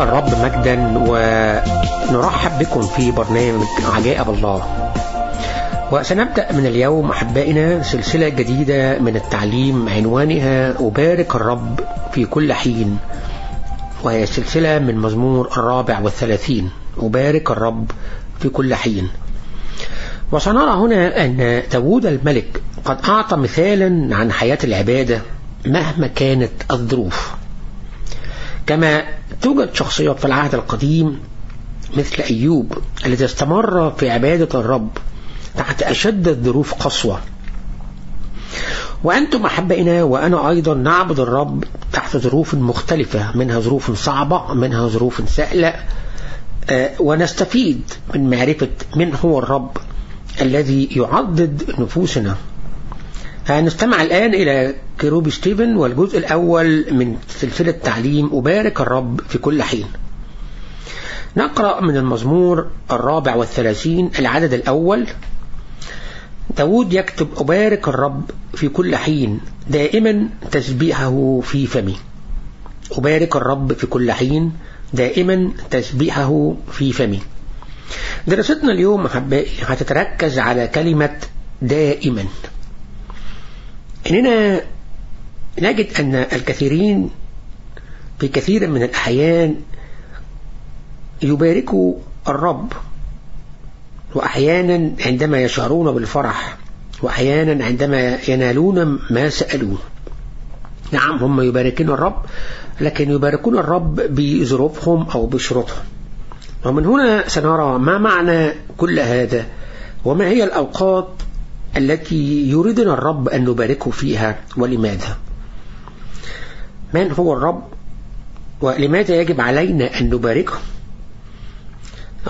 الرب مجدا ونرحب بكم في برنامج عجائب الله. وسنبدأ من اليوم أحبائنا سلسلة جديدة من التعليم عنوانها أبارك الرب في كل حين وهي سلسلة من مزمور الرابع والثلاثين أبارك الرب في كل حين. وسنرى هنا أن داود الملك قد أعطى مثالا عن حياة العبادة مهما كانت الظروف. كما توجد شخصيات في العهد القديم مثل أيوب الذي استمر في عبادة الرب تحت أشد الظروف قسوة. وأنتم أحبائنا وأنا أيضا نعبد الرب تحت ظروف مختلفة منها ظروف صعبة منها ظروف سهلة ونستفيد من معرفة من هو الرب الذي يعضد نفوسنا. هنستمع الآن إلى كيروبي ستيفن والجزء الأول من سلسلة تعليم أبارك الرب في كل حين. نقرأ من المزمور الرابع والثلاثين العدد الأول. داود يكتب أبارك الرب في كل حين دائما تسبيحه في فمي. أبارك الرب في كل حين دائما تسبيحه في فمي. دراستنا اليوم أحبائي هتتركز على كلمة دائما. إننا نجد أن الكثيرين في كثير من الأحيان يباركوا الرب وأحيانا عندما يشعرون بالفرح وأحيانا عندما ينالون ما سألوه. نعم هم يباركون الرب لكن يباركون الرب بظروفهم أو بشروطهم. ومن هنا سنرى ما معنى كل هذا وما هي الأوقات التي يريدنا الرب أن نباركه فيها ولماذا؟ من هو الرب؟ ولماذا يجب علينا أن نباركه؟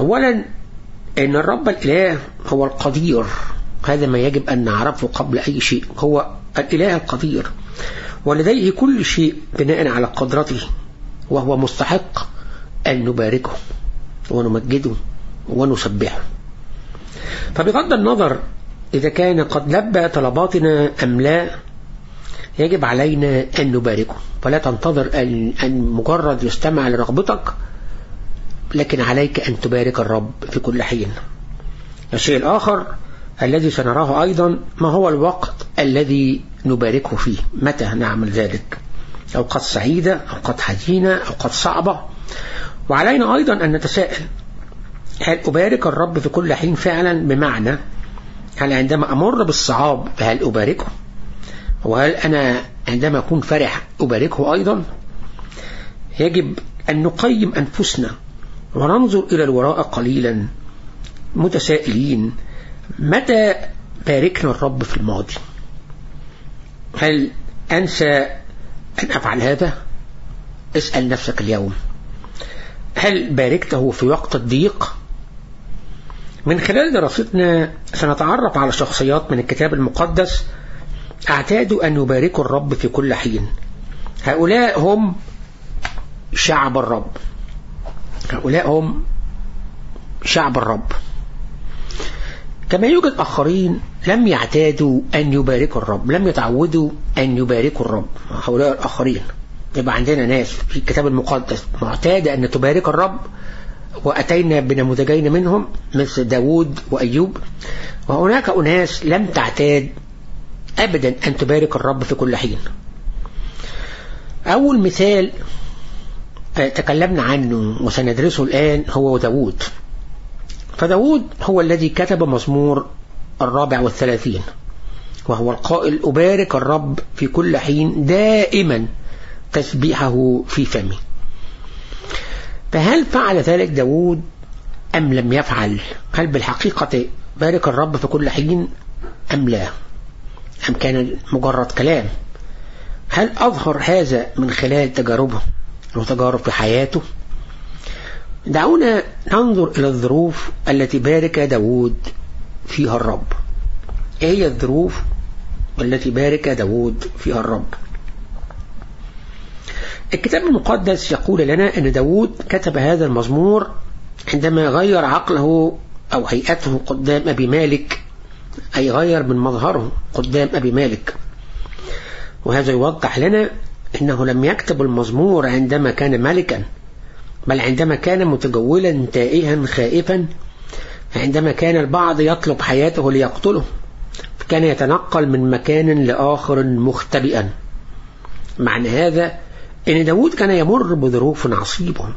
أولا أن الرب الإله هو القدير. هذا ما يجب أن نعرفه قبل أي شيء. هو الإله القدير. ولديه كل شيء بناء على قدرته. وهو مستحق أن نباركه ونمجده ونسبحه. فبغض النظر إذا كان قد لبى طلباتنا أم لا يجب علينا أن نباركه. فلا تنتظر أن مجرد يستمع لرغبتك لكن عليك أن تبارك الرب في كل حين. الشيء الآخر الذي سنراه أيضا ما هو الوقت الذي نباركه فيه؟ متى نعمل ذلك؟ أوقات سعيدة أوقات حزينة أوقات صعبة. وعلينا أيضا أن نتساءل هل أبارك الرب في كل حين فعلا؟ بمعنى هل عندما أمر بالصعاب هل أباركه؟ وهل أنا عندما أكون فرح أباركه أيضا؟ يجب أن نقيم أنفسنا وننظر إلى الوراء قليلا متسائلين. متى باركنا الرب في الماضي؟ هل أنسى أن أفعل هذا؟ اسأل نفسك اليوم. هل باركته في وقت الضيق؟ من خلال دراستنا سنتعرف على شخصيات من الكتاب المقدس اعتادوا أن يباركوا الرب في كل حين. هؤلاء هم شعب الرب. هؤلاء هم شعب الرب. كما يوجد آخرين لم يعتادوا أن يباركوا الرب لم يتعودوا أن يباركوا الرب. هؤلاء الآخرين. يبقى عندنا ناس في الكتاب المقدس معتادة أن تبارك الرب وأتينا بنموذجين منهم مثل داود وأيوب. وهناك أناس لم تعتاد أبدا أن تبارك الرب في كل حين. أول مثال تكلمنا عنه وسندرسه الآن هو داود فداود هو الذي كتب مزمور الرابع والثلاثين وهو القائل أبارك الرب في كل حين دائما تسبيحه في فمي. فهل فعل ذلك داود أم لم يفعل؟ هل بالحقيقة بارك الرب في كل حين أم لا؟ أم كان مجرد كلام؟ هل أظهر هذا من خلال تجاربه وتجارب في حياته؟ دعونا ننظر إلى الظروف التي بارك داود فيها الرب. إيه هي الظروف التي بارك داود فيها الرب؟ الكتاب المقدس يقول لنا أن داود كتب هذا المزمور عندما غير عقله أو هيئته قدام أبي مالك أي غير من مظهره قدام أبي مالك. وهذا يوضح لنا أنه لم يكتب المزمور عندما كان ملكا بل عندما كان متجولا تائها خائفا عندما كان البعض يطلب حياته ليقتله. كان يتنقل من مكان لآخر مختبئا. معنى هذا أن داود كان يمر بظروف عصيبة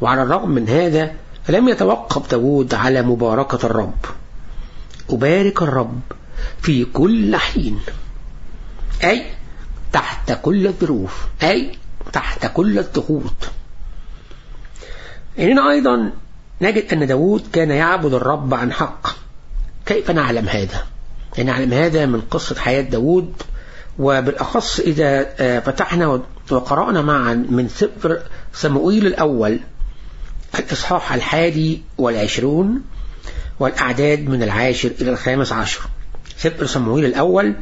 وعلى الرغم من هذا لم يتوقف داود على مباركة الرب. أبارك الرب في كل حين. أي تحت كل الظروف أي تحت كل الضغوط. إننا أيضا نجد أن داود كان يعبد الرب عن حق. كيف نعلم هذا؟ نعلم هذا من قصة حياة داود وبالأخص إذا فتحنا وقرأنا معا من سفر سموئيل الأول الإصحاح الحادي والعشرون والأعداد من العاشر إلى الخامس عشر. سفر سموئيل الأول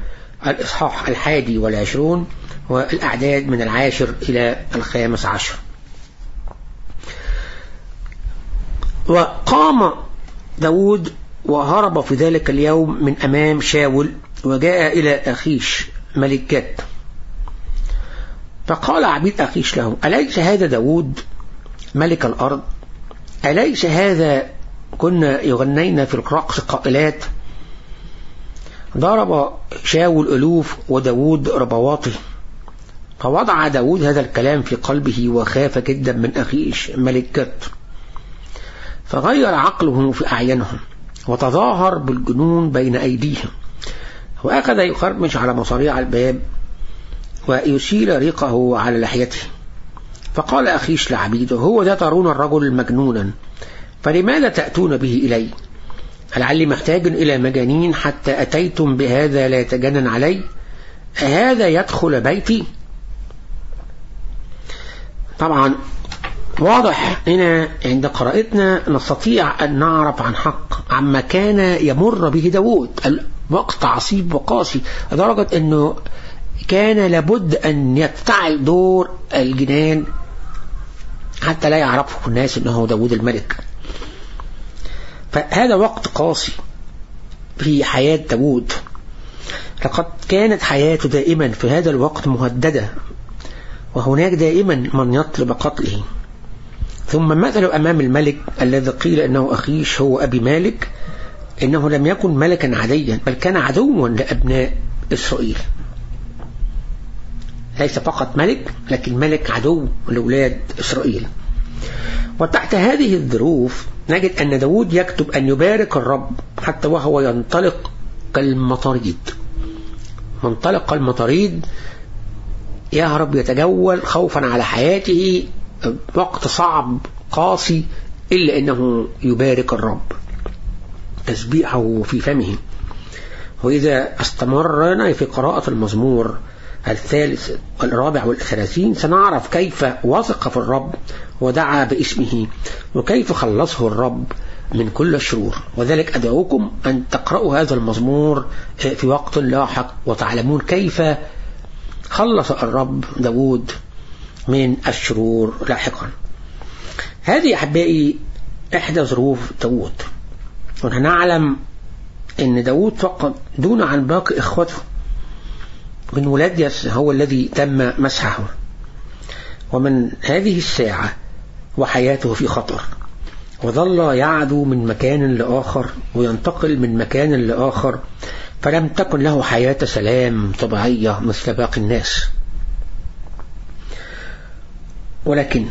الإصحاح الحادي والعشرون والأعداد من العاشر إلى الخامس عشر. وقام داود وهرب في ذلك اليوم من أمام شاول وجاء إلى أخيش ملك جد فقال عبيد أخيش له أليس هذا داود ملك الأرض؟ أليس هذا كنا يغنين في الرقص قائلات؟ ضرب شاول ألوف وداود ربواطه. فوضع داود هذا الكلام في قلبه وخاف جدا من أخيش ملك جد فغير عقله في أعينهم وتظاهر بالجنون بين أيديهم. وأخذ يخرمش على مصاريع الباب ويسيل ريقه على لحيته. فقال أخيش لعبيده هو ذا ترون الرجل مجنونا فلماذا تأتون به إلي؟ لعلي محتاج إلى مجانين حتى أتيتم بهذا لا يتجنن علي؟ أهذا يدخل بيتي؟ طبعا واضح هنا عند قراءتنا نستطيع أن نعرف عن حق عما كان يمر به داود. وقت عصيب وقاسي لدرجة أنه كان لابد أن يفتعل دور الجنان حتى لا يعرفه الناس أنه داود الملك. فهذا وقت قاسي في حياة داود لقد كانت حياته دائما في هذا الوقت مهددة وهناك دائما من يطلب قتله. ثم مثل أمام الملك الذي قيل أنه أخيش هو أبي مالك إنه لم يكن ملكا عاديا بل كان عدوا لأبناء إسرائيل. ليس فقط ملك لكن ملك عدو لأولاد إسرائيل. وتحت هذه الظروف نجد أن داود يكتب أن يبارك الرب حتى وهو ينطلق كالمطاريد منطلق المطاريد يهرب يتجول خوفا على حياته وقت صعب قاسي إلا أنه يبارك الرب. تسبيحه في فمه. وإذا استمرنا في قراءة المزمور الثالث والرابع والثلاثين سنعرف كيف وثق في الرب ودعا باسمه وكيف خلصه الرب من كل الشرور وذلك أدعوكم أن تقرأوا هذا المزمور في وقت لاحق وتعلمون كيف خلص الرب داود من الشرور لاحقا. هذه أحبائي إحدى ظروف داود ونعلم أن داود فقط دون عن باقي إخوته من ولاد هو الذي تم مسحه. ومن هذه الساعة وحياته في خطر. وظل يعدو من مكان لآخر وينتقل من مكان لآخر فلم تكن له حياة سلام طبيعية مثل باقي الناس. ولكن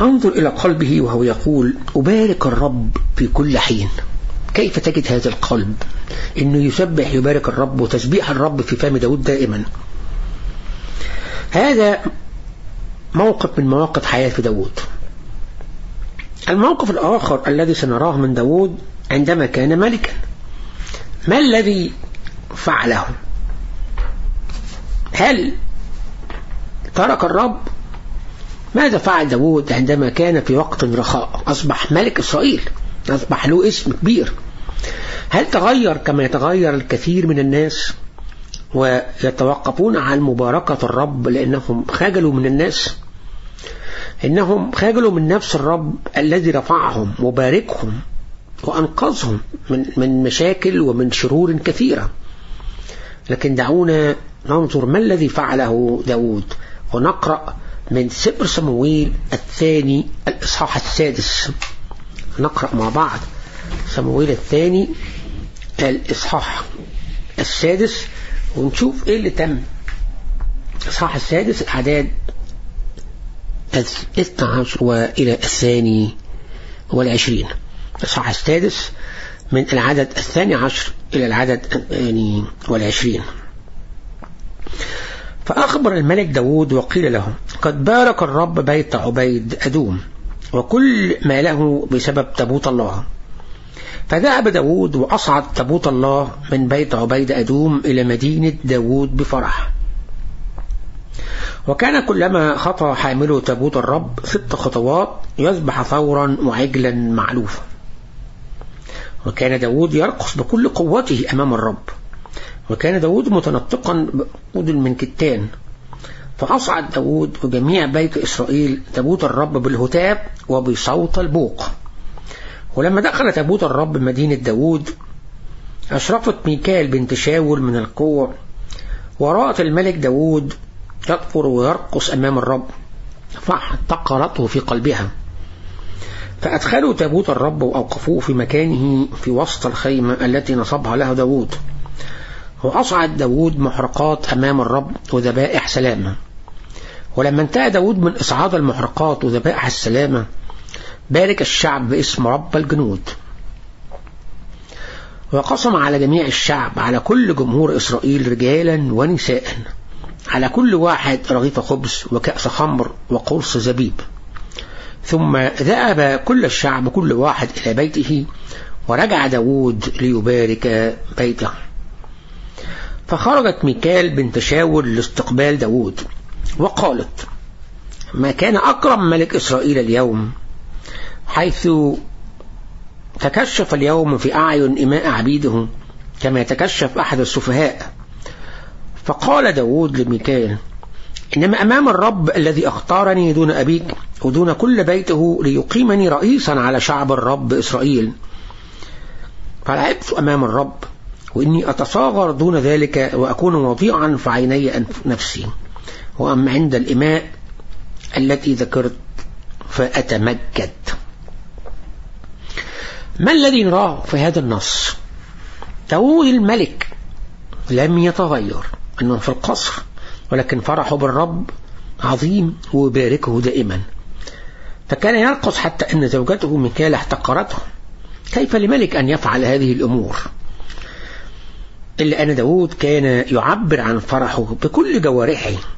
انظر إلى قلبه وهو يقول أبارك الرب في كل حين. كيف تجد هذا القلب؟ إنه يسبح يبارك الرب وتسبيح الرب في فم داود دائما. هذا موقف من مواقف حياة داود. الموقف الآخر الذي سنراه من داود عندما كان ملكا. ما الذي فعله؟ هل ترك الرب؟ ماذا فعل داود عندما كان في وقت رخاء؟ أصبح ملك إسرائيل. أصبح له اسم كبير. هل تغير كما يتغير الكثير من الناس ويتوقفون عن مباركة الرب لأنهم خجلوا من الناس؟ إنهم خجلوا من نفس الرب الذي رفعهم وباركهم وأنقذهم من, من مشاكل ومن شرور كثيرة. لكن دعونا ننظر ما الذي فعله داود ونقرأ من سفر صمويل الثاني الإصحاح السادس. نقرأ مع بعض. صمويل الثاني الإصحاح السادس ونشوف إيه اللي تم. الإصحاح السادس الأعداد الاثنى عشر وإلى الثاني والعشرين. الإصحاح السادس من العدد الثاني عشر إلى العدد الثاني والعشرين. فأخبر الملك داود وقيل له قد بارك الرب بيت عبيد أدوم وكل ما له بسبب تابوت الله. فذهب داود وأصعد تابوت الله من بيت عبيد أدوم إلى مدينة داود بفرح. وكان كلما خطى حامله تابوت الرب ست خطوات يذبح ثورا وعجلا معلوفا. وكان داود يرقص بكل قوته أمام الرب. وكان داود متنطقا بعود من كتان. فأصعد داود وجميع بيت إسرائيل تابوت الرب بالهتاب وبصوت البوق. ولما دخل تابوت الرب مدينة داود أشرفت ميكال بنت شاول من القوع ورأت الملك داود يكفر ويرقص أمام الرب فاحتقرته في قلبها. فأدخلوا تابوت الرب وأوقفوه في مكانه في وسط الخيمة التي نصبها له داود وأصعد داود محرقات أمام الرب وذبائح سلامة. ولما انتهى داود من إصعاد المحرقات وذبائح السلامة بارك الشعب باسم رب الجنود. وقسم على جميع الشعب على كل جمهور إسرائيل رجالا ونساء. على كل واحد رغيف خبز وكأس خمر وقرص زبيب. ثم ذهب كل الشعب كل واحد إلى بيته ورجع داود ليبارك بيته. فخرجت ميكال بنت شاول لاستقبال داود وقالت ما كان أكرم ملك إسرائيل اليوم حيث تكشف اليوم في أعين إماء عبيده كما يتكشف أحد السفهاء. فقال داود لميكال إنما أمام الرب الذي أختارني دون أبيك ودون كل بيته ليقيمني رئيسا على شعب الرب إسرائيل. فلعبت أمام الرب وإني أتصاغر دون ذلك وأكون وضيعا في عيني نفسي. وأم عند الإماء التي ذكرت فأتمجد. ما الذي نراه في هذا النص؟ داود الملك لم يتغير أنه في القصر ولكن فرحه بالرب عظيم ويباركه دائما. فكان يرقص حتى أن زوجته ميكال احتقرته. كيف لملك أن يفعل هذه الأمور؟ إلا أن داود كان يعبر عن فرحه بكل جوارحه.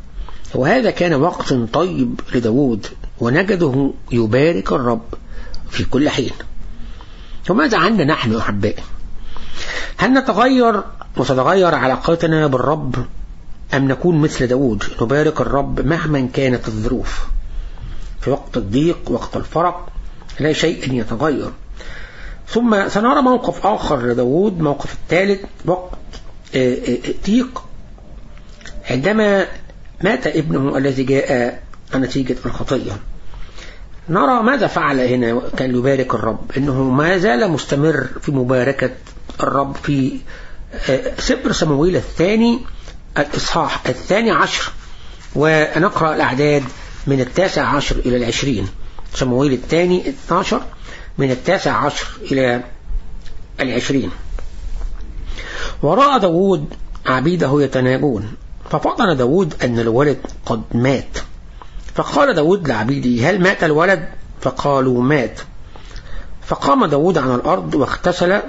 وهذا كان وقت طيب لداود ونجده يبارك الرب في كل حين. وماذا عنا نحن أحبائي هل نتغير وتتغير علاقتنا بالرب أم نكون مثل داود نبارك الرب مهما كانت الظروف؟ في وقت الضيق وقت الفرق لا شيء يتغير. ثم سنرى موقف آخر لداود موقف الثالث وقت ضيق. عندما مات ابنه الذي جاء نتيجة الخطية. نرى ماذا فعل هنا كان يبارك الرب إنه ما زال مستمر في مباركة الرب في سفر سمويل الثاني الإصحاح الثاني عشر ونقرأ الأعداد من التاسع عشر إلى العشرين. سمويل الثاني 12 من التاسع عشر إلى العشرين. ورأى داود عبيده يتناجون ففطن داود أن الولد قد مات. فقال داود لعبيده هل مات الولد؟ فقالوا مات. فقام داود عن الأرض واغتسل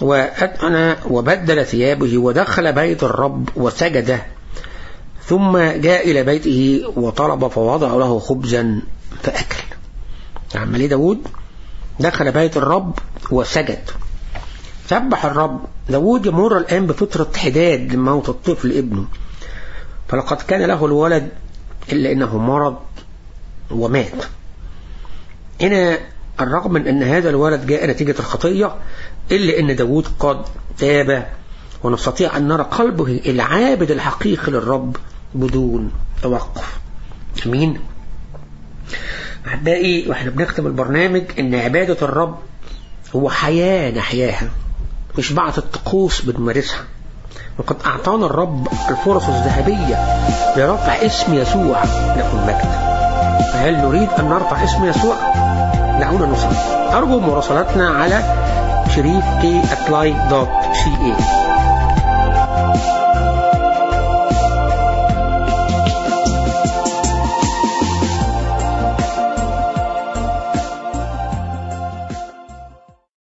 وأتأنى وبدل ثيابه ودخل بيت الرب وسجد ثم جاء إلى بيته وطلب فوضع له خبزا فأكل. عمل إيه داود؟ دخل بيت الرب وسجد. سبح الرب. داود يمر الآن بفترة حداد لموت الطفل ابنه. فلقد كان له الولد إلا إنه مرض ومات. هنا الرغم من أن هذا الولد جاء نتيجة الخطية إلا أن داود قد تاب ونستطيع أن نرى قلبه العابد الحقيقي للرب بدون توقف. أمين. أحبائي وإحنا بنختم البرنامج أن عبادة الرب هو حياة نحياها. مش بعض الطقوس بنمارسها وقد أعطانا الرب الفرص الذهبية لرفع اسم يسوع له المجد فهل نريد أن نرفع اسم يسوع؟ دعونا نصلي. أرجو مراسلتنا على شريف كي